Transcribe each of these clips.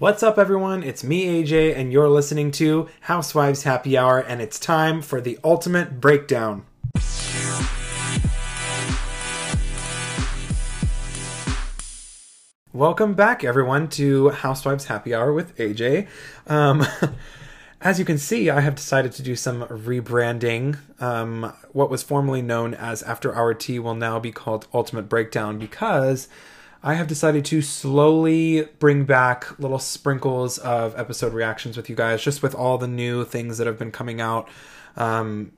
What's up, everyone? It's me, AJ, and you're listening to Housewives Happy Hour, and it's time for the ultimate breakdown. Welcome back, everyone, to Housewives Happy Hour with AJ. Um, as you can see, I have decided to do some rebranding. Um, what was formerly known as After Hour Tea will now be called Ultimate Breakdown because I have decided to slowly bring back little sprinkles of episode reactions with you guys, just with all the new things that have been coming out. Um,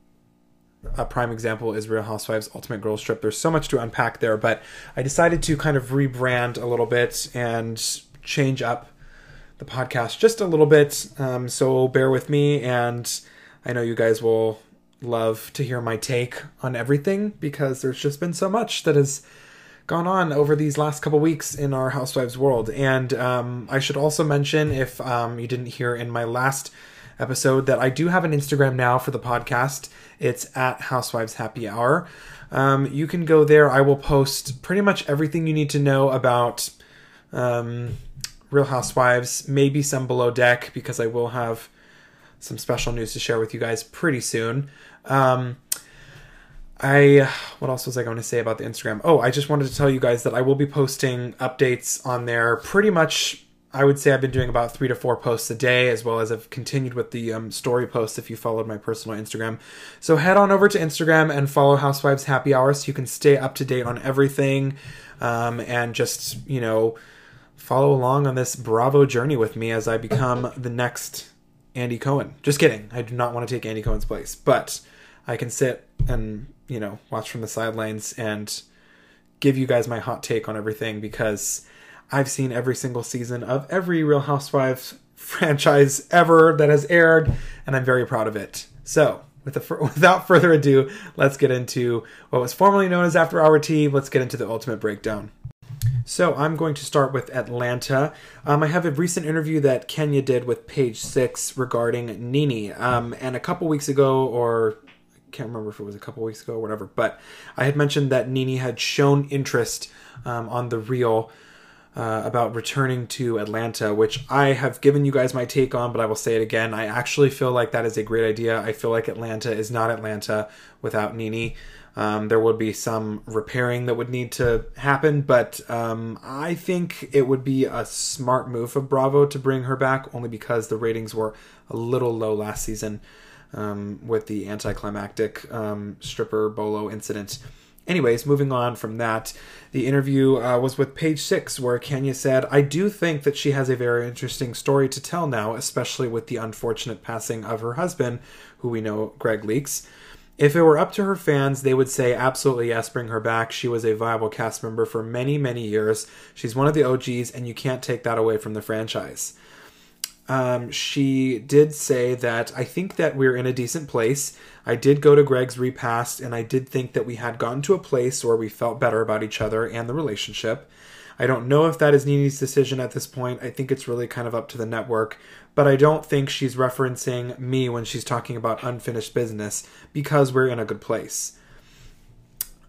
a prime example is Real Housewives Ultimate Girls Trip. There's so much to unpack there, but I decided to kind of rebrand a little bit and change up the podcast just a little bit. Um, so bear with me, and I know you guys will love to hear my take on everything because there's just been so much that has gone on over these last couple weeks in our housewives world. And um, i should also mention if um, you didn't hear in my last episode that i do have an instagram now for the podcast. It's at housewives happy hour. Um, you can go there. I will post pretty much everything you need to know about um, real housewives maybe some below deck because i will have some special news to share with you guys pretty soon. Um, I what else was I going to say about the Instagram? Oh, I just wanted to tell you guys that I will be posting updates on there pretty much I would say I've been doing about three to four posts a day, as well as I've continued with the um, story posts if you followed my personal Instagram. So head on over to Instagram and follow Housewives Happy Hour so you can stay up to date on everything um, and just, you know, follow along on this Bravo journey with me as I become the next Andy Cohen. Just kidding. I do not want to take Andy Cohen's place, but I can sit and you know, watch from the sidelines and give you guys my hot take on everything because I've seen every single season of every Real Housewives franchise ever that has aired, and I'm very proud of it. So, with the, without further ado, let's get into what was formerly known as After Hour Tea. Let's get into the ultimate breakdown. So I'm going to start with Atlanta. Um, I have a recent interview that Kenya did with Page Six regarding NeNe. Um, and a couple weeks ago, or can't remember if it was a couple weeks ago or whatever, but I had mentioned that NeNe had shown interest um, on the real uh, about returning to Atlanta, which I have given you guys my take on, but I will say it again. I actually feel like that is a great idea. I feel like Atlanta is not Atlanta without NeNe. Um, there would be some repairing that would need to happen, but um, I think it would be a smart move of Bravo to bring her back, only because the ratings were a little low last season um, with the anticlimactic um, stripper bolo incident. Anyways, moving on from that, the interview uh, was with Page Six, where Kenya said, I do think that she has a very interesting story to tell now, especially with the unfortunate passing of her husband, who we know, Greg Leakes. If it were up to her fans, they would say, absolutely yes, bring her back. She was a viable cast member for many, many years. She's one of the OGs, and you can't take that away from the franchise um, she did say that I think that we're in a decent place. I did go to Greg's repast, and I did think that we had gotten to a place where we felt better about each other and the relationship. I don't know if that is NeNe's decision at this point. I think it's really kind of up to the network, but I don't think she's referencing me when she's talking about unfinished business because we're in a good place.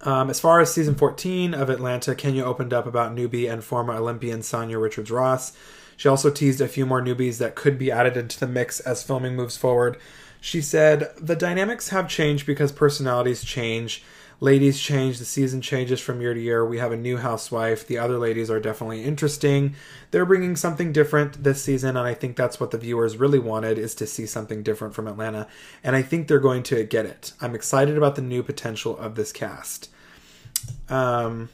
Um, as far as season 14 of Atlanta, Kenya opened up about newbie and former Olympian Sanya Richards Ross. She also teased a few more newbies that could be added into the mix as filming moves forward. She said, The dynamics have changed because personalities change. Ladies change, the season changes from year to year. We have a new housewife. The other ladies are definitely interesting. They're bringing something different this season, and I think that's what the viewers really wanted is to see something different from Atlanta. And I think they're going to get it. I'm excited about the new potential of this cast. Um,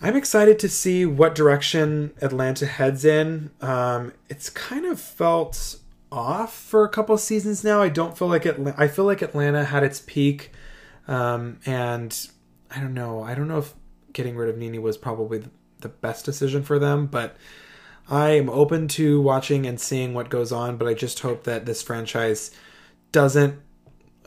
I'm excited to see what direction Atlanta heads in. Um, it's kind of felt off for a couple seasons now. I don't feel like it. I feel like Atlanta had its peak, um, and I don't know. I don't know if getting rid of NeNe was probably the best decision for them, but I am open to watching and seeing what goes on. But I just hope that this franchise doesn't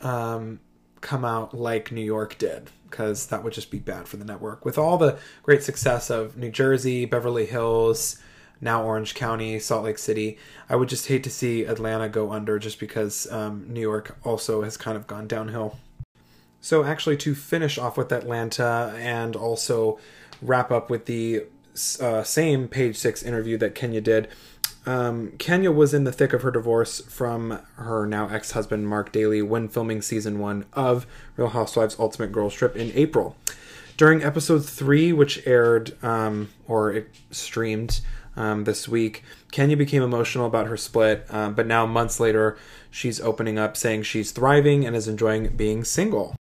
um, come out like New York did because that would just be bad for the network. With all the great success of New Jersey, Beverly Hills, now Orange County, Salt Lake City, I would just hate to see Atlanta go under just because um, New York also has kind of gone downhill. So, actually, to finish off with Atlanta and also wrap up with the uh, same page six interview that Kenya did, um, Kenya was in the thick of her divorce from her now ex husband, Marc Daly, when filming season one of Real Housewives Ultimate Girls Trip in April. During episode three, which aired um, or it streamed um, this week, Kenya became emotional about her split, uh, but now, months later, she's opening up saying she's thriving and is enjoying being single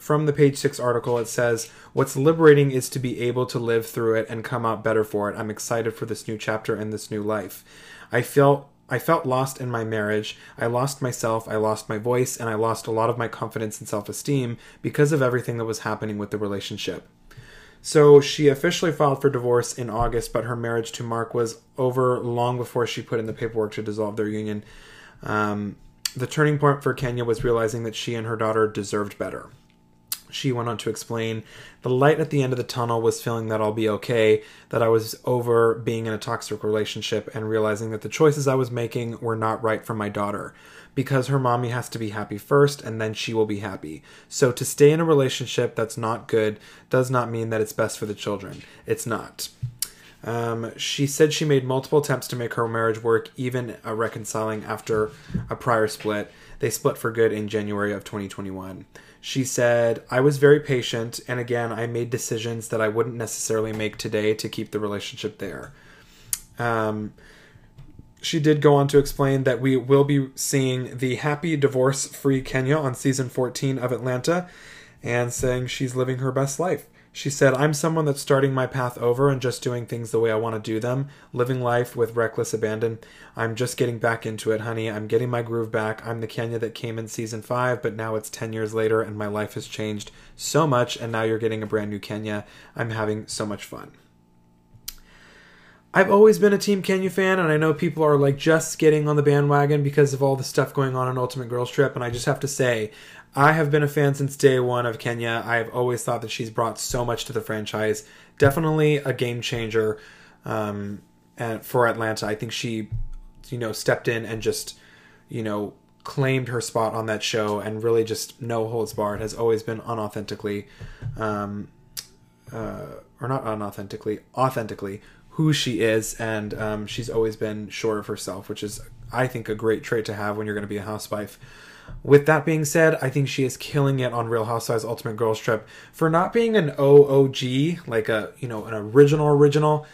from the page six article, it says, What's liberating is to be able to live through it and come out better for it. I'm excited for this new chapter and this new life. I felt I felt lost in my marriage. I lost myself, I lost my voice, and I lost a lot of my confidence and self esteem because of everything that was happening with the relationship. So she officially filed for divorce in August, but her marriage to Marc was over long before she put in the paperwork to dissolve their union. Um, the turning point for Kenya was realizing that she and her daughter deserved better. She went on to explain the light at the end of the tunnel was feeling that I'll be okay, that I was over being in a toxic relationship and realizing that the choices I was making were not right for my daughter. Because her mommy has to be happy first and then she will be happy. So to stay in a relationship that's not good does not mean that it's best for the children. It's not. Um, she said she made multiple attempts to make her marriage work, even uh, reconciling after a prior split. They split for good in January of 2021. She said, I was very patient, and again, I made decisions that I wouldn't necessarily make today to keep the relationship there. Um, she did go on to explain that we will be seeing the happy divorce free Kenya on season 14 of Atlanta and saying she's living her best life. She said, I'm someone that's starting my path over and just doing things the way I want to do them, living life with reckless abandon. I'm just getting back into it, honey. I'm getting my groove back. I'm the Kenya that came in season five, but now it's 10 years later and my life has changed so much, and now you're getting a brand new Kenya. I'm having so much fun. I've always been a Team Kenya fan, and I know people are like just getting on the bandwagon because of all the stuff going on in Ultimate Girls Trip. And I just have to say, I have been a fan since day one of Kenya. I've always thought that she's brought so much to the franchise. Definitely a game changer um, and for Atlanta. I think she, you know, stepped in and just, you know, claimed her spot on that show and really just no holds barred. Has always been unauthentically, um, uh, or not unauthentically, authentically who she is, and um, she's always been sure of herself, which is, I think, a great trait to have when you're going to be a housewife. With that being said, I think she is killing it on Real Housewives Ultimate Girls Trip for not being an OOG, like a you know an original original.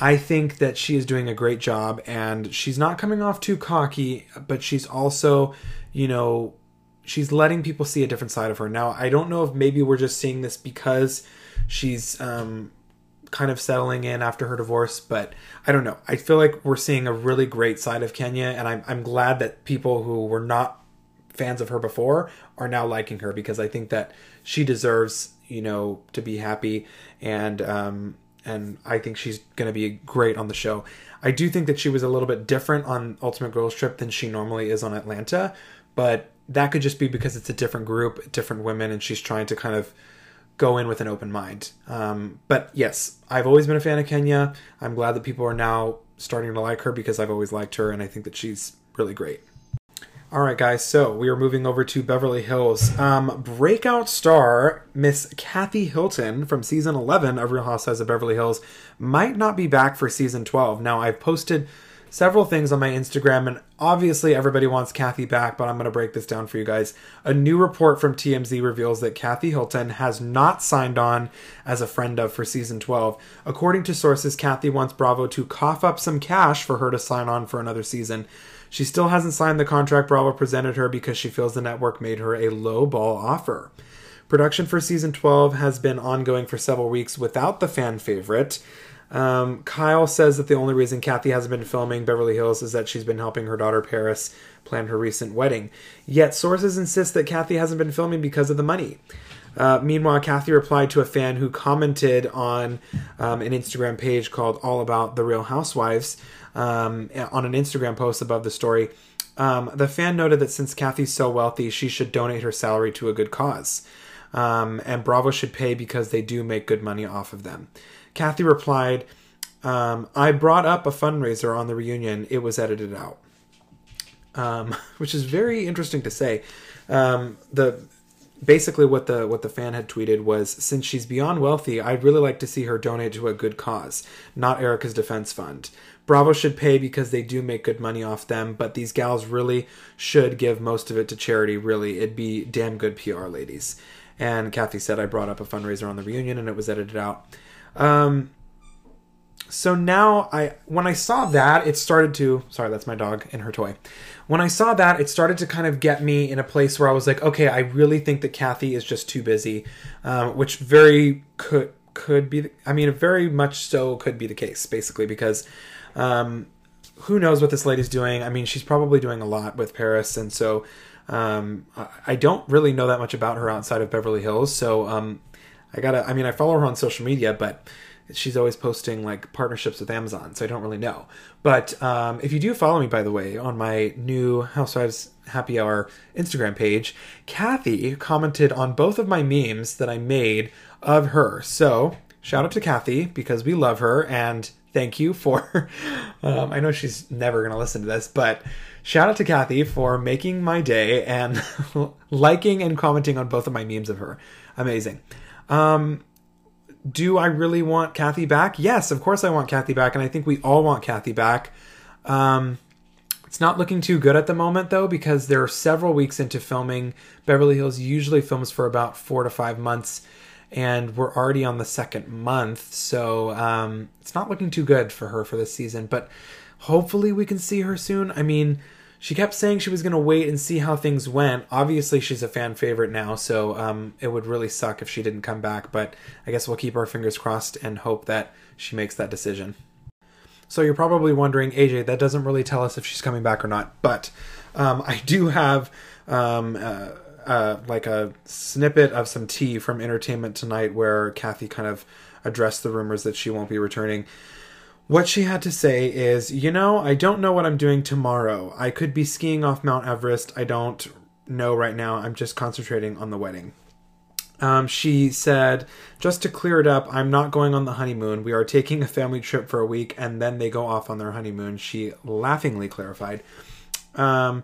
I think that she is doing a great job, and she's not coming off too cocky, but she's also, you know, she's letting people see a different side of her. Now, I don't know if maybe we're just seeing this because she's um, kind of settling in after her divorce, but I don't know. I feel like we're seeing a really great side of Kenya, and I'm I'm glad that people who were not fans of her before are now liking her because I think that she deserves, you know, to be happy and um and I think she's going to be great on the show. I do think that she was a little bit different on Ultimate Girls Trip than she normally is on Atlanta, but that could just be because it's a different group, different women, and she's trying to kind of go in with an open mind. Um, but yes, I've always been a fan of Kenya. I'm glad that people are now starting to like her because I've always liked her, and I think that she's really great. All right, guys. So we are moving over to Beverly Hills. Um, breakout star Miss Kathy Hilton from season 11 of Real Housewives of Beverly Hills might not be back for season 12. Now, I've posted several things on my Instagram, and obviously everybody wants Kathy back, but I'm going to break this down for you guys. A new report from TMZ reveals that Kathy Hilton has not signed on as a friend of for season 12. According to sources, Kathy wants Bravo to cough up some cash for her to sign on for another season. She still hasn't signed the contract Bravo presented her because she feels the network made her a low ball offer. Production for season 12 has been ongoing for several weeks without the fan favorite. Um, Kyle says that the only reason Kathy hasn't been filming Beverly Hills is that she's been helping her daughter Paris plan her recent wedding. Yet sources insist that Kathy hasn't been filming because of the money. Uh, meanwhile, Kathy replied to a fan who commented on um, an Instagram page called All About the Real Housewives um, on an Instagram post above the story. Um, the fan noted that since Kathy's so wealthy, she should donate her salary to a good cause. Um, and Bravo should pay because they do make good money off of them. Kathy replied, um, I brought up a fundraiser on the reunion. It was edited out. Um, which is very interesting to say. Um, the basically what the what the fan had tweeted was since she's beyond wealthy, I'd really like to see her donate to a good cause, not Erika's defense fund. Bravo should pay because they do make good money off them, but these gals really should give most of it to charity, really. It'd be damn good PR, ladies. And Kathy said I brought up a fundraiser on the reunion and it was edited out. Um, so now I when I saw that, it started to sorry, that's my dog and her toy. When I saw that, it started to kind of get me in a place where I was like, okay, I really think that Kathy is just too busy, um, which very could could be. I mean, very much so could be the case, basically, because um, who knows what this lady's doing? I mean, she's probably doing a lot with Paris, and so um, I don't really know that much about her outside of Beverly Hills. So um, I gotta. I mean, I follow her on social media, but she's always posting like partnerships with Amazon, so I don't really know. But um, if you do follow me, by the way, on my new Housewives Happy Hour Instagram page, Kathy commented on both of my memes that I made of her. So shout out to Kathy because we love her and thank you for. Um, I know she's never going to listen to this, but shout out to Kathy for making my day and liking and commenting on both of my memes of her. Amazing. Um, do I really want Kathy back? Yes, of course I want Kathy back, and I think we all want Kathy back. Um, it's not looking too good at the moment, though, because there are several weeks into filming. Beverly Hills usually films for about four to five months and we're already on the second month, so um, it's not looking too good for her for this season. But hopefully, we can see her soon. I mean, she kept saying she was going to wait and see how things went. Obviously, she's a fan favorite now, so um, it would really suck if she didn't come back. But I guess we'll keep our fingers crossed and hope that she makes that decision. So you're probably wondering, AJ, that doesn't really tell us if she's coming back or not. But um, I do have um, uh, uh, like a snippet of some tea from Entertainment Tonight where Kathy kind of addressed the rumors that she won't be returning. What she had to say is, you know, I don't know what I'm doing tomorrow. I could be skiing off Mount Everest. I don't know right now. I'm just concentrating on the wedding. Um, she said, just to clear it up, I'm not going on the honeymoon. We are taking a family trip for a week and then they go off on their honeymoon. She laughingly clarified. Um,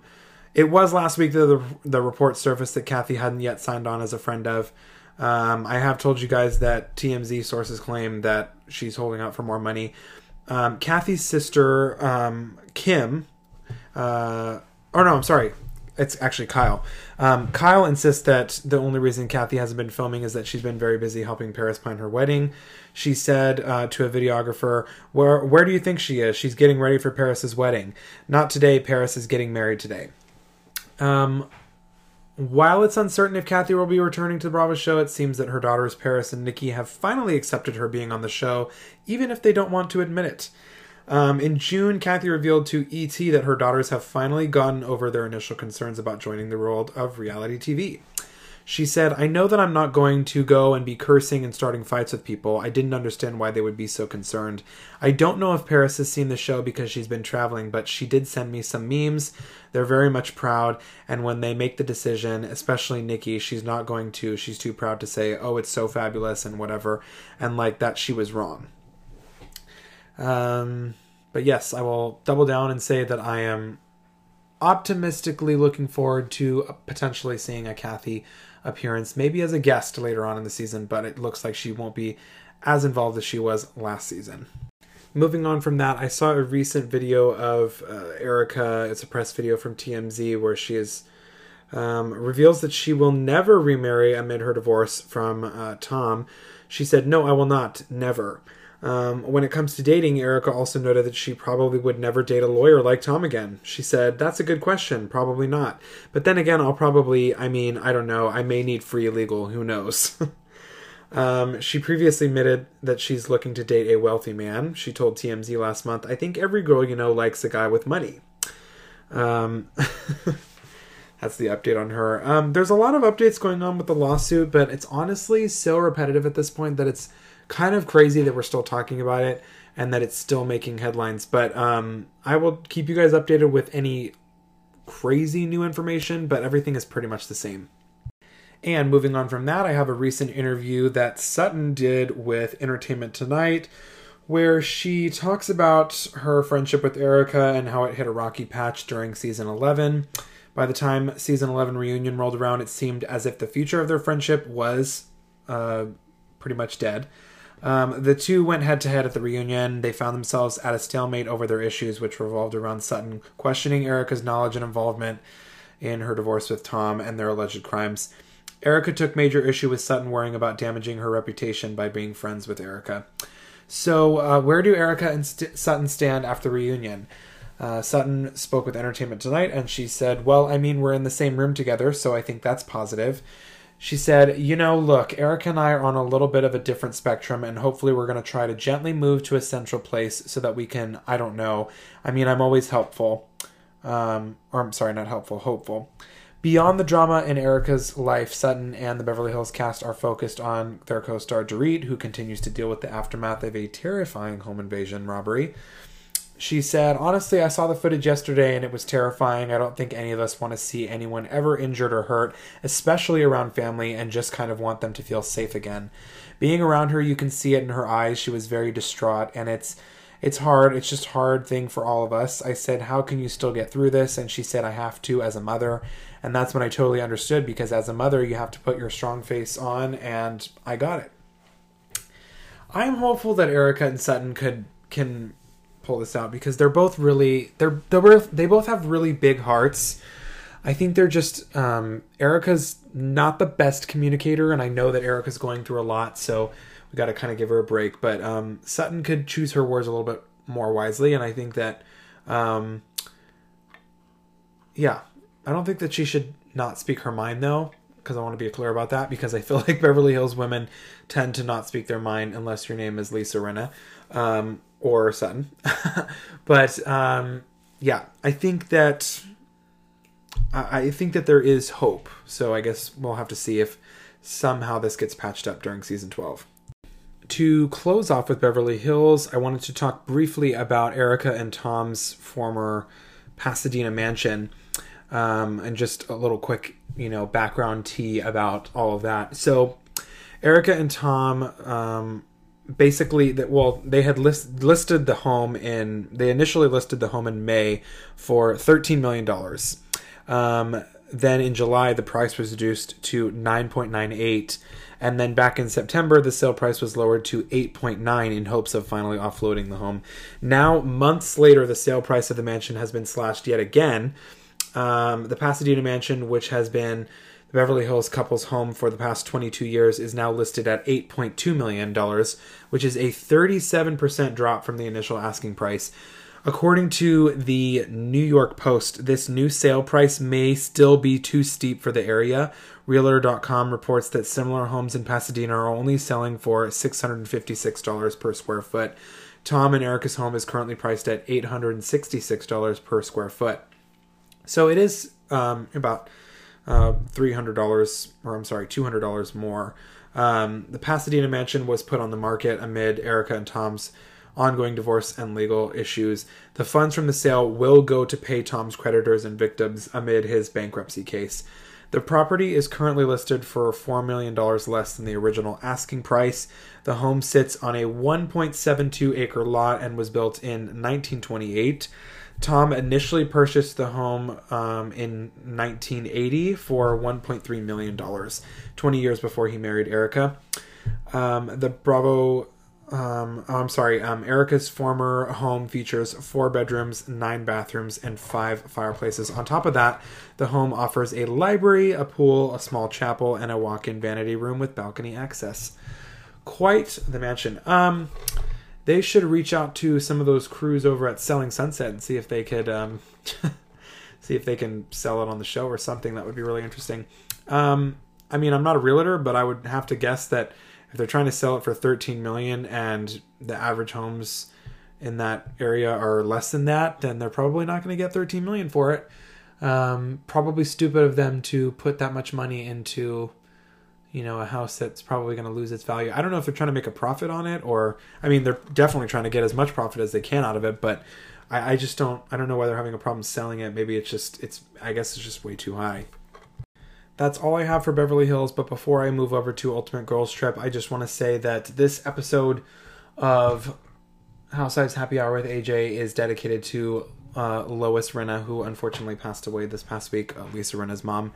it was last week that the, the report surfaced that Kathy hadn't yet signed on as a friend of. Um, I have told you guys that TMZ sources claim that she's holding out for more money. Um, Kathy's sister, um, Kim, uh, or no, I'm sorry, it's actually Kyle. Um, Kyle insists that the only reason Kathy hasn't been filming is that she's been very busy helping Paris plan her wedding. She said uh, to a videographer, "Where where do you think she is? She's getting ready for Paris's wedding. Not today. Paris is getting married today." Um, while it's uncertain if Kathy will be returning to the Bravo show, it seems that her daughters Paris and Nicky have finally accepted her being on the show, even if they don't want to admit it. Um, in June, Kathy revealed to ET that her daughters have finally gotten over their initial concerns about joining the world of reality TV. She said, I know that I'm not going to go and be cursing and starting fights with people. I didn't understand why they would be so concerned. I don't know if Paris has seen the show because she's been traveling, but she did send me some memes. They're very much proud, and when they make the decision, especially Nicky, she's not going to. She's too proud to say, oh, it's so fabulous and whatever, and like that she was wrong. Um, but yes, I will double down and say that I am optimistically looking forward to potentially seeing a Kathy appearance, maybe as a guest later on in the season, but it looks like she won't be as involved as she was last season. Moving on from that, I saw a recent video of uh, Erika. It's a press video from TMZ where she is um, reveals that she will never remarry amid her divorce from uh, Tom. She said, "No, I will not, never." Um, when it comes to dating, Erika also noted that she probably would never date a lawyer like Tom again. She said, That's a good question. Probably not. But then again, I'll probably, I mean, I don't know. I may need free legal. Who knows? um, she previously admitted that she's looking to date a wealthy man. She told TMZ last month, I think every girl you know likes a guy with money. Um, that's the update on her. Um, there's a lot of updates going on with the lawsuit, but it's honestly so repetitive at this point that it's kind of crazy that we're still talking about it and that it's still making headlines. But um, I will keep you guys updated with any crazy new information, but everything is pretty much the same. And moving on from that, I have a recent interview that Sutton did with Entertainment Tonight where she talks about her friendship with Erika and how it hit a rocky patch during season 11. By the time season 11 reunion rolled around, it seemed as if the future of their friendship was uh, pretty much dead. Um, the two went head to head at the reunion. They found themselves at a stalemate over their issues, which revolved around Sutton questioning Erika's knowledge and involvement in her divorce with Tom and their alleged crimes. Erika took major issue with Sutton worrying about damaging her reputation by being friends with Erika. So, uh, where do Erika and St- Sutton stand after the reunion? Uh, Sutton spoke with Entertainment Tonight and she said, Well, I mean, we're in the same room together, so I think that's positive. She said, You know, look, Erika and I are on a little bit of a different spectrum, and hopefully we're going to try to gently move to a central place so that we can, I don't know. I mean, I'm always helpful. Um, or I'm sorry, not helpful, hopeful. Beyond the drama in Erika's life, Sutton and the Beverly Hills cast are focused on their co star Dorit, who continues to deal with the aftermath of a terrifying home invasion robbery. She said, Honestly, I saw the footage yesterday and it was terrifying. I don't think any of us want to see anyone ever injured or hurt, especially around family, and just kind of want them to feel safe again. Being around her, you can see it in her eyes. She was very distraught, and it's it's hard. It's just hard thing for all of us. I said, "How can you still get through this?" And she said, "I have to as a mother." And that's when I totally understood because as a mother, you have to put your strong face on, and I got it. I'm hopeful that Erika and Sutton could can pull this out because they're both really they're they're both they both have really big hearts. I think they're just um, Erika's not the best communicator, and I know that Erika's going through a lot, so we got to kind of give her a break. But um, Sutton could choose her words a little bit more wisely, and I think that, um, yeah, I don't think that she should not speak her mind though, because I want to be clear about that. Because I feel like Beverly Hills women tend to not speak their mind unless your name is Lisa Rinna. Um, or son. but um, yeah, I think that I think that there is hope. So I guess we'll have to see if somehow this gets patched up during season 12. To close off with Beverly Hills, I wanted to talk briefly about Erika and Tom's former Pasadena mansion. Um, and just a little quick, you know, background tea about all of that. So, Erika and Tom um, basically that well they had list, listed the home in they initially listed the home in may for 13 million dollars. Um, then in july the price was reduced to 9.98 and then back in september the sale price was lowered to 8.9 in hopes of finally offloading the home. Now months later the sale price of the mansion has been slashed yet again. Um, the pasadena mansion which has been the Beverly Hills couple's home for the past 22 years is now listed at $8.2 million, which is a 37% drop from the initial asking price. According to the New York Post, this new sale price may still be too steep for the area. Realtor.com reports that similar homes in Pasadena are only selling for $656 per square foot. Tom and Erika's home is currently priced at $866 per square foot. So it is um, about uh, $300 or I'm sorry, $200 more. Um, the Pasadena mansion was put on the market amid Erika and Tom's ongoing divorce and legal issues. The funds from the sale will go to pay Tom's creditors and victims amid his bankruptcy case. The property is currently listed for $4 million less than the original asking price. The home sits on a 1.72 acre lot and was built in 1928. Tom initially purchased the home um, in 1980 for 1.3 million dollars, 20 years before he married Erika. Um, the Bravo, um, oh, I'm sorry, um, Erika's former home features four bedrooms, nine bathrooms, and five fireplaces. On top of that, the home offers a library, a pool, a small chapel, and a walk-in vanity room with balcony access. Quite the mansion. Um, they should reach out to some of those crews over at Selling Sunset and see if they could um, see if they can sell it on the show or something. That would be really interesting. Um, I mean, I'm not a realtor, but I would have to guess that if they're trying to sell it for 13 million and the average homes in that area are less than that, then they're probably not going to get 13 million for it. Um, probably stupid of them to put that much money into you know, a house that's probably going to lose its value. I don't know if they're trying to make a profit on it or, I mean, they're definitely trying to get as much profit as they can out of it, but I, I just don't, I don't know why they're having a problem selling it. Maybe it's just, it's, I guess it's just way too high. That's all I have for Beverly Hills, but before I move over to Ultimate Girls Trip, I just want to say that this episode of Housewives Happy Hour with AJ is dedicated to uh, Lois Rinna, who unfortunately passed away this past week, uh, Lisa Rinna's mom.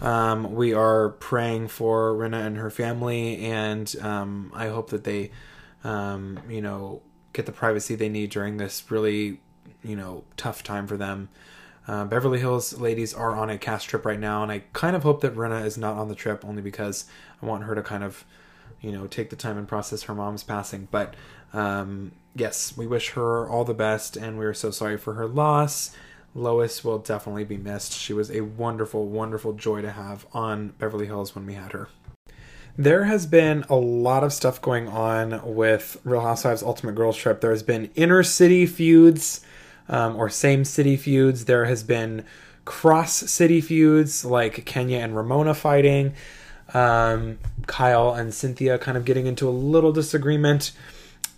Um, we are praying for Rinna and her family, and um, I hope that they, um, you know, get the privacy they need during this really, you know, tough time for them. Uh, Beverly Hills ladies are on a cast trip right now, and I kind of hope that Rinna is not on the trip only because I want her to kind of, you know, take the time and process her mom's passing. But um, yes, we wish her all the best, and we're so sorry for her loss. Lois will definitely be missed. She was a wonderful, wonderful joy to have on Beverly Hills when we had her. There has been a lot of stuff going on with Real Housewives Ultimate Girls Trip. There has been inner city feuds um, or same city feuds. There has been cross city feuds like Kenya and Ramona fighting. Um, Kyle and Cynthia kind of getting into a little disagreement.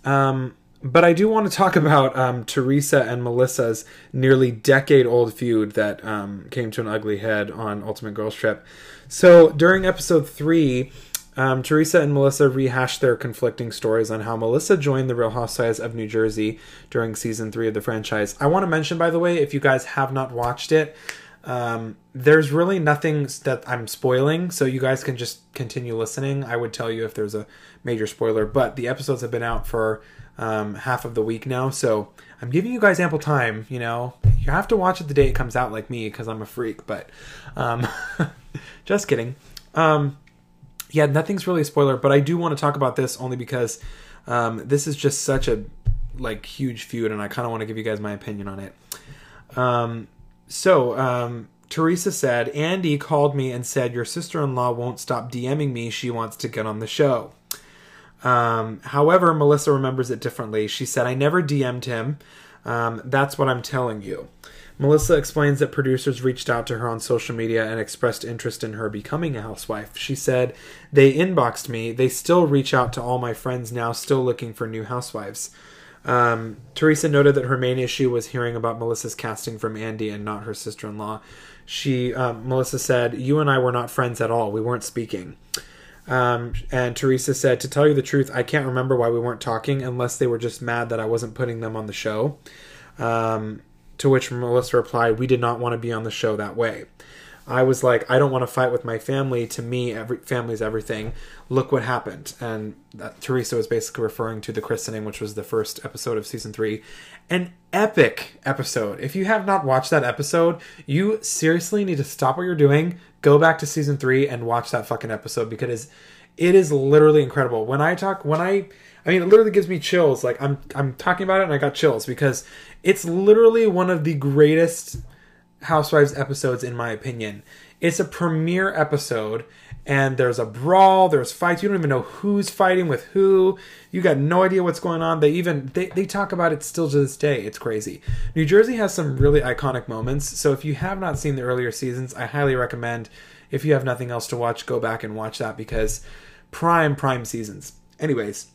Um, but I do want to talk about um, Teresa and Melissa's nearly decade old feud that um, came to an ugly head on Ultimate Girls Trip. So during episode three, um, Teresa and Melissa rehashed their conflicting stories on how Melissa joined the Real Housewives of New Jersey during season three of the franchise. I want to mention, by the way, if you guys have not watched it, um, there's really nothing that I'm spoiling, so you guys can just continue listening. I would tell you if there's a major spoiler, but the episodes have been out for um, half of the week now, so I'm giving you guys ample time. You know, you have to watch it the day it comes out, like me, because I'm a freak. But um, just kidding. Um, yeah, nothing's really a spoiler, but I do want to talk about this only because um, this is just such a like huge feud, and I kind of want to give you guys my opinion on it. Um, so um, Teresa said, Andy called me and said, Your sister in law won't stop DMing me. She wants to get on the show. Um, however, Melissa remembers it differently. She said, I never DM'd him. Um, that's what I'm telling you. Melissa explains that producers reached out to her on social media and expressed interest in her becoming a housewife. She said, They inboxed me. They still reach out to all my friends now, still looking for new housewives. Um, Teresa noted that her main issue was hearing about Melissa's casting from Andy and not her sister in law. She, um, Melissa said, You and I were not friends at all. We weren't speaking. Um, and Teresa said, To tell you the truth, I can't remember why we weren't talking unless they were just mad that I wasn't putting them on the show. Um, to which Melissa replied, We did not want to be on the show that way. I was like, I don't want to fight with my family. To me, every family's everything. Look what happened. And that, Teresa was basically referring to the christening, which was the first episode of season three. An epic episode. If you have not watched that episode, you seriously need to stop what you're doing, go back to season three, and watch that fucking episode because it is literally incredible. When I talk, when I, I mean, it literally gives me chills. Like I'm, I'm talking about it, and I got chills because it's literally one of the greatest Housewives episodes, in my opinion. It's a premiere episode, and there's a brawl, there's fights. You don't even know who's fighting with who. You got no idea what's going on. They even they, they talk about it still to this day. It's crazy. New Jersey has some really iconic moments. So if you have not seen the earlier seasons, I highly recommend. If you have nothing else to watch, go back and watch that because prime prime seasons. Anyways,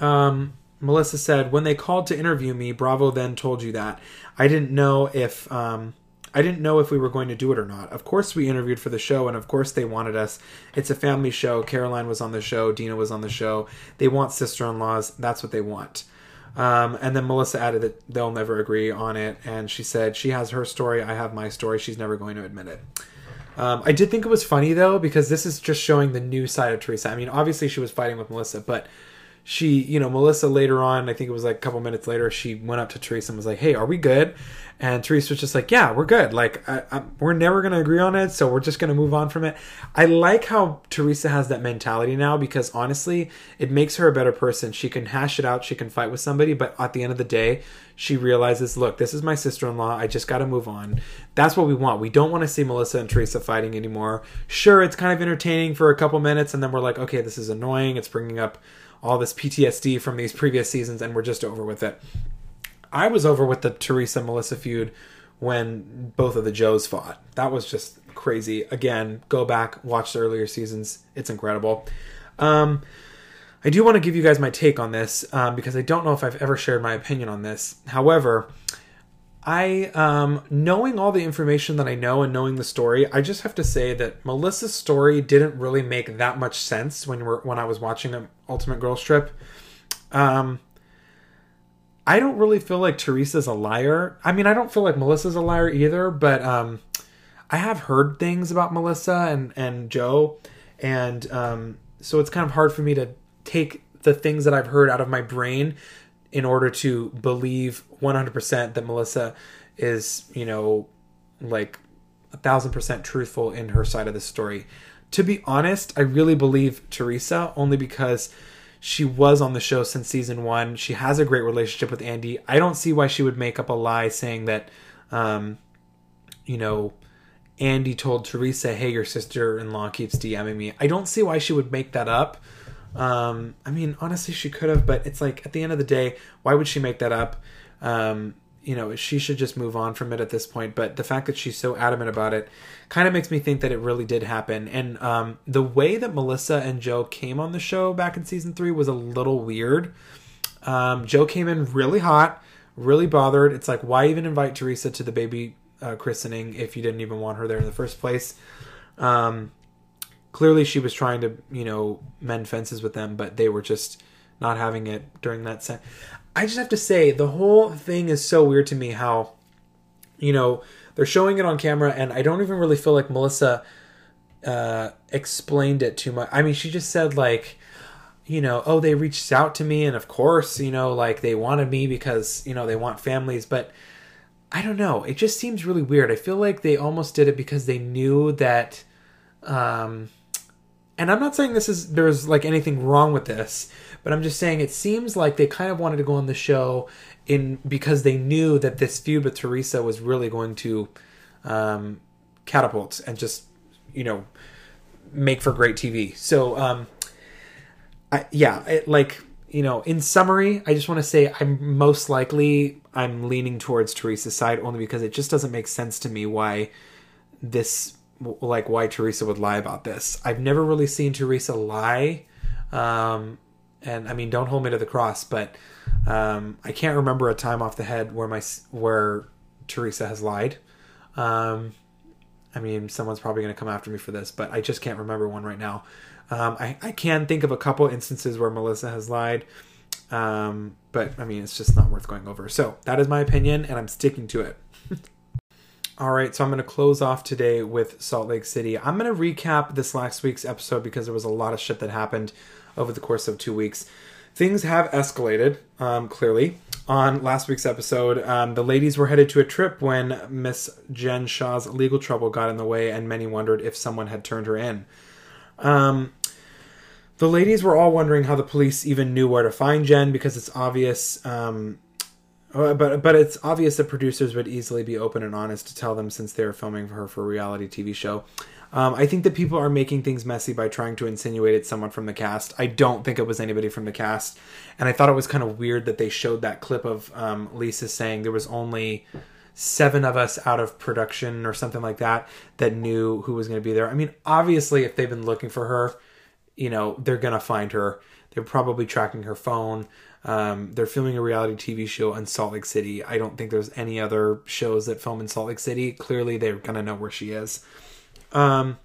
um, Melissa said when they called to interview me, Bravo then told you that. I didn't know if um, I didn't know if we were going to do it or not. Of course, we interviewed for the show, and of course, they wanted us. It's a family show. Caroline was on the show. Dina was on the show. They want sister in laws. That's what they want. Um, and then Melissa added that they'll never agree on it. And she said, She has her story. I have my story. She's never going to admit it. Um, I did think it was funny, though, because this is just showing the new side of Teresa. I mean, obviously, she was fighting with Melissa, but she, you know, Melissa later on, I think it was like a couple minutes later, she went up to Teresa and was like, "Hey, are we good?" And Teresa was just like, "Yeah, we're good. Like, I, I, we're never gonna agree on it, so we're just gonna move on from it." I like how Teresa has that mentality now because honestly, it makes her a better person. She can hash it out, she can fight with somebody, but at the end of the day, she realizes, "Look, this is my sister-in-law. I just got to move on." That's what we want. We don't want to see Melissa and Teresa fighting anymore. Sure, it's kind of entertaining for a couple minutes, and then we're like, "Okay, this is annoying. It's bringing up." All this PTSD from these previous seasons and we're just over with it. I was over with the Teresa Melissa feud when both of the Joes fought. That was just crazy. Again, go back, watch the earlier seasons. It's incredible. Um, I do want to give you guys my take on this um, because I don't know if I've ever shared my opinion on this. However, I um knowing all the information that I know and knowing the story, I just have to say that Melissa's story didn't really make that much sense when we're when I was watching Ultimate Girls Trip. Um I don't really feel like Teresa's a liar. I mean, I don't feel like Melissa's a liar either, but um, I have heard things about Melissa and and Joe, and um, so it's kind of hard for me to take the things that I've heard out of my brain in order to believe 100% that Melissa is, you know, like a thousand percent truthful in her side of the story. To be honest, I really believe Teresa only because she was on the show since season one. She has a great relationship with Andy. I don't see why she would make up a lie saying that, um, you know, Andy told Teresa, "Hey, your sister-in-law keeps DMing me." I don't see why she would make that up. Um, I mean, honestly, she could have, but it's like at the end of the day, why would she make that up? Um, you know, she should just move on from it at this point. But the fact that she's so adamant about it kind of makes me think that it really did happen. And um, the way that Melissa and Joe came on the show back in season three was a little weird. Um, Joe came in really hot, really bothered. It's like, why even invite Teresa to the baby uh, christening if you didn't even want her there in the first place? Um, clearly, she was trying to, you know, mend fences with them, but they were just not having it during that set. I just have to say the whole thing is so weird to me how you know they're showing it on camera and I don't even really feel like Melissa uh explained it too much. I mean she just said like you know, oh they reached out to me and of course, you know, like they wanted me because, you know, they want families, but I don't know. It just seems really weird. I feel like they almost did it because they knew that um and I'm not saying this is there's like anything wrong with this, but I'm just saying it seems like they kind of wanted to go on the show in because they knew that this feud with Teresa was really going to um, catapult and just you know make for great TV. So um, I, yeah, it, like you know, in summary, I just want to say I'm most likely I'm leaning towards Teresa's side only because it just doesn't make sense to me why this like why Teresa would lie about this. I've never really seen Teresa lie. Um, and I mean, don't hold me to the cross, but um, I can't remember a time off the head where my where Teresa has lied. Um, I mean, someone's probably going to come after me for this, but I just can't remember one right now. Um, I, I can think of a couple instances where Melissa has lied, um, but I mean, it's just not worth going over. So that is my opinion, and I'm sticking to it. All right, so I'm going to close off today with Salt Lake City. I'm going to recap this last week's episode because there was a lot of shit that happened over the course of two weeks. Things have escalated, um, clearly. On last week's episode, um, the ladies were headed to a trip when Miss Jen Shah's legal trouble got in the way, and many wondered if someone had turned her in. Um, the ladies were all wondering how the police even knew where to find Jen because it's obvious um, uh, but but it's obvious that producers would easily be open and honest to tell them since they're filming for her for a reality TV show. Um, I think that people are making things messy by trying to insinuate it's someone from the cast. I don't think it was anybody from the cast, and I thought it was kind of weird that they showed that clip of um, Lisa saying there was only seven of us out of production or something like that that knew who was going to be there. I mean, obviously, if they've been looking for her, you know, they're going to find her. They're probably tracking her phone. Um, they're filming a reality TV show in Salt Lake City. I don't think there's any other shows that film in Salt Lake City. Clearly, they're gonna know where she is. Um,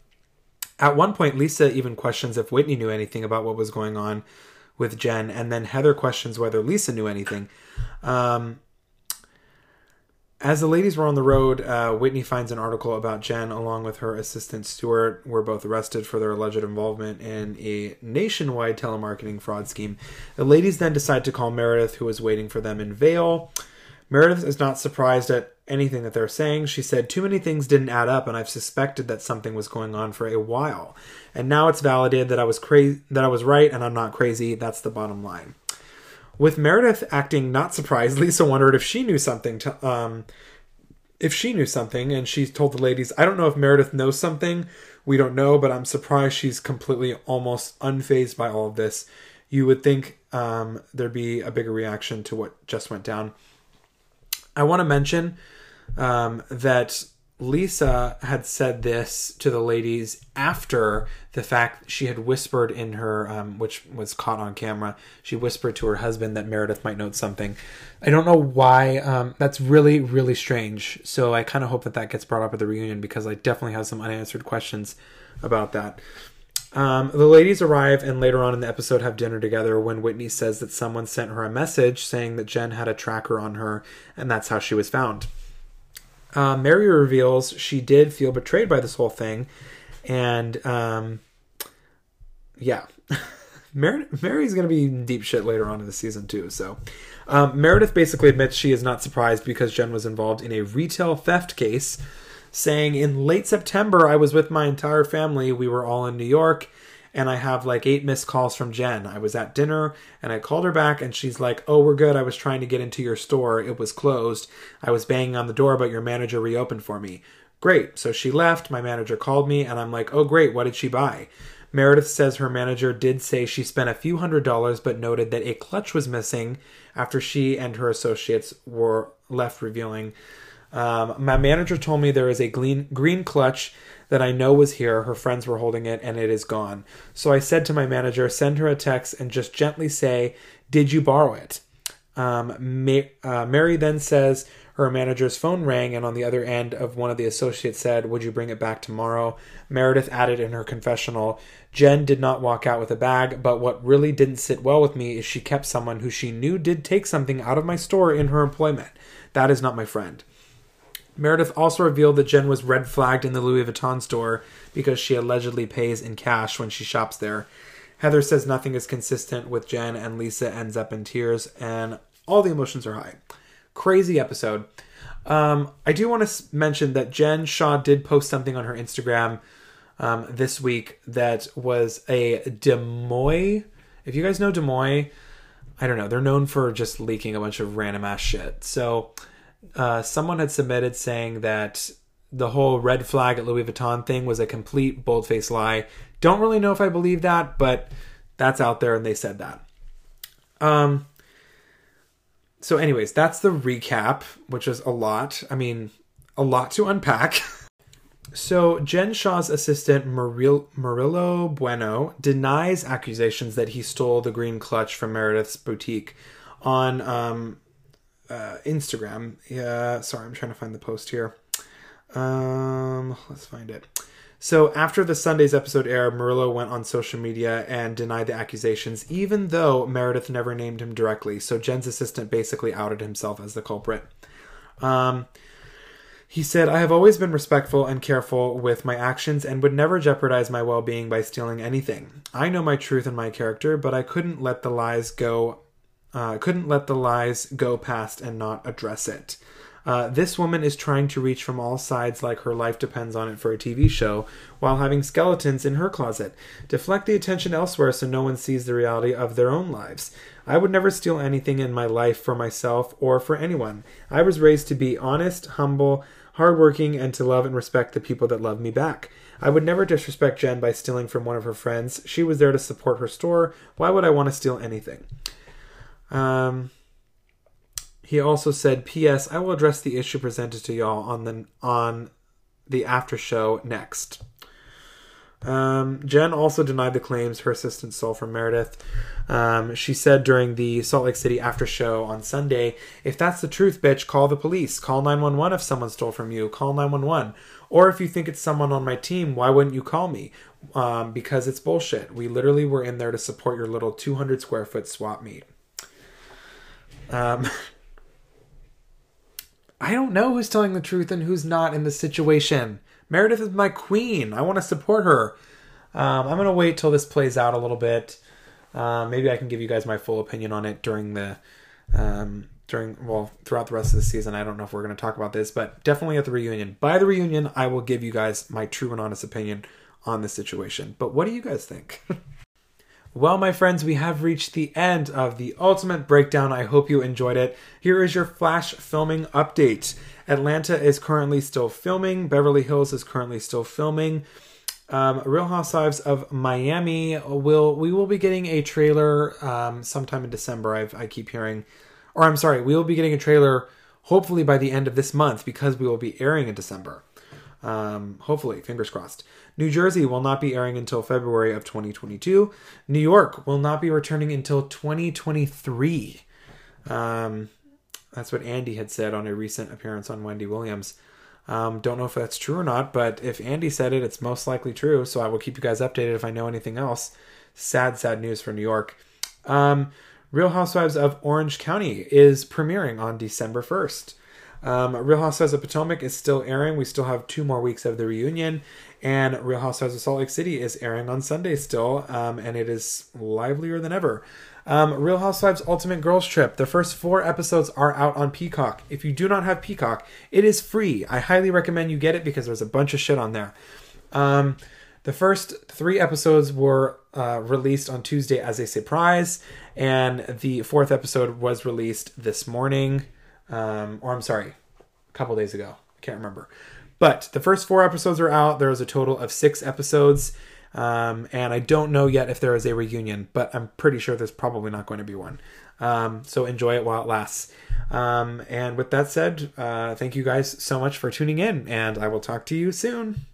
at one point, Lisa even questions if Whitney knew anything about what was going on with Jen, and then Heather questions whether Lisa knew anything. Um, as the ladies were on the road, uh, Whitney finds an article about Jen along with her assistant Stuart were both arrested for their alleged involvement in a nationwide telemarketing fraud scheme. The ladies then decide to call Meredith, who is waiting for them in Vail. Meredith is not surprised at anything that they're saying. She said, Too many things didn't add up, and I've suspected that something was going on for a while. And now it's validated that I was crazy that I was right and I'm not crazy. That's the bottom line. With Meredith acting not surprised, Lisa wondered if she knew something to um if she knew something and she told the ladies, I don't know if Meredith knows something. We don't know, but I'm surprised she's completely almost unfazed by all of this. You would think um, there'd be a bigger reaction to what just went down. I want to mention um, that Lisa had said this to the ladies after the fact she had whispered in her, um, which was caught on camera. She whispered to her husband that Meredith might note something. I don't know why. Um, that's really, really strange. So I kind of hope that that gets brought up at the reunion because I definitely have some unanswered questions about that. Um, the ladies arrive and later on in the episode have dinner together when Whitney says that someone sent her a message saying that Jen had a tracker on her and that's how she was found. Uh, Mary reveals she did feel betrayed by this whole thing and um, yeah. Mary, Mary's going to be deep shit later on in the season too. So, um, Meredith basically admits she is not surprised because Jen was involved in a retail theft case, saying in late September I was with my entire family. We were all in New York, and I have like eight missed calls from Jen. I was at dinner and I called her back, and she's like, "Oh, we're good. I was trying to get into your store. It was closed. I was banging on the door, but your manager reopened for me." Great. So she left. My manager called me, and I'm like, "Oh, great. What did she buy?" Meredith says her manager did say she spent a few hundred dollars, but noted that a clutch was missing after she and her associates were left revealing. Um, my manager told me there is a green, green clutch that I know was here. Her friends were holding it and it is gone. So I said to my manager, send her a text and just gently say, Did you borrow it? Um, uh, Mary then says her manager's phone rang, and on the other end of one of the associates said, Would you bring it back tomorrow? Meredith added in her confessional, Jen did not walk out with a bag, but what really didn't sit well with me is she kept someone who she knew did take something out of my store in her employment. That is not my friend. Meredith also revealed that Jen was red flagged in the Louis Vuitton store because she allegedly pays in cash when she shops there. Heather says nothing is consistent with Jen, and Lisa ends up in tears, and all the emotions are high crazy episode. Um, I do want to mention that Jen Shah did post something on her Instagram um, this week that was a Deuxmoi. If you guys know Deuxmoi, I don't know. They're known for just leaking a bunch of random ass shit. So uh, someone had submitted saying that the whole red flag at Louis Vuitton thing was a complete bold faced lie. Don't really know if I believe that, but that's out there and they said that. Um, so, anyways, that's the recap, which is a lot. I mean, a lot to unpack. so, Jen Shah's assistant, Maril- Murillo Bueno, denies accusations that he stole the green clutch from Meredith's boutique on um, uh, Instagram. Yeah, sorry, I'm trying to find the post here. Um, let's find it. So after the Sunday's episode aired, Murillo went on social media and denied the accusations, even though Meredith never named him directly. So Jen's assistant basically outed himself as the culprit. Um, he said, I have always been respectful and careful with my actions and would never jeopardize my well being by stealing anything. I know my truth and my character, but I couldn't let the lies go. Uh, couldn't let the lies go past and not address it. Uh, this woman is trying to reach from all sides like her life depends on it for a TV show, while having skeletons in her closet. Deflect the attention elsewhere so no one sees the reality of their own lives. I would never steal anything in my life for myself or for anyone. I was raised to be honest, humble, hardworking, and to love and respect the people that love me back. I would never disrespect Jen by stealing from one of her friends. She was there to support her store. Why would I want to steal anything? Um, he also said, "P.S. I will address the issue presented to y'all on the on the after show next." Um, Jen also denied the claims her assistant stole from Meredith. Um, she said during the Salt Lake City after show on Sunday, "If that's the truth, bitch, call the police. Call 911 if someone stole from you. Call 911. Or if you think it's someone on my team, why wouldn't you call me? Um, because it's bullshit. We literally were in there to support your little 200 square foot swap meet." Um, I don't know who's telling the truth and who's not in this situation. Meredith is my queen. I want to support her. Um, I'm going to wait till this plays out a little bit. Uh, maybe I can give you guys my full opinion on it during the um, during well throughout the rest of the season. I don't know if we're going to talk about this, but definitely at the reunion. By the reunion, I will give you guys my true and honest opinion on the situation. But what do you guys think? Well, my friends, we have reached the end of the ultimate breakdown. I hope you enjoyed it. Here is your flash filming update. Atlanta is currently still filming, Beverly Hills is currently still filming. Um, Real Housewives of Miami will we will be getting a trailer um, sometime in December. I've, I keep hearing, or I'm sorry, we will be getting a trailer hopefully by the end of this month because we will be airing in December. Um, hopefully, fingers crossed. New Jersey will not be airing until February of 2022. New York will not be returning until 2023. Um, that's what Andy had said on a recent appearance on Wendy Williams. Um, don't know if that's true or not, but if Andy said it, it's most likely true. So I will keep you guys updated if I know anything else. Sad, sad news for New York. Um, Real Housewives of Orange County is premiering on December 1st. Um, Real Housewives of Potomac is still airing. We still have two more weeks of the reunion. And Real Housewives of Salt Lake City is airing on Sunday still, um, and it is livelier than ever. Um, Real Housewives Ultimate Girls Trip. The first four episodes are out on Peacock. If you do not have Peacock, it is free. I highly recommend you get it because there's a bunch of shit on there. Um, the first three episodes were uh, released on Tuesday as a surprise, and the fourth episode was released this morning, um, or I'm sorry, a couple days ago. I can't remember. But the first four episodes are out. There was a total of six episodes. Um, and I don't know yet if there is a reunion, but I'm pretty sure there's probably not going to be one. Um, so enjoy it while it lasts. Um, and with that said, uh, thank you guys so much for tuning in, and I will talk to you soon.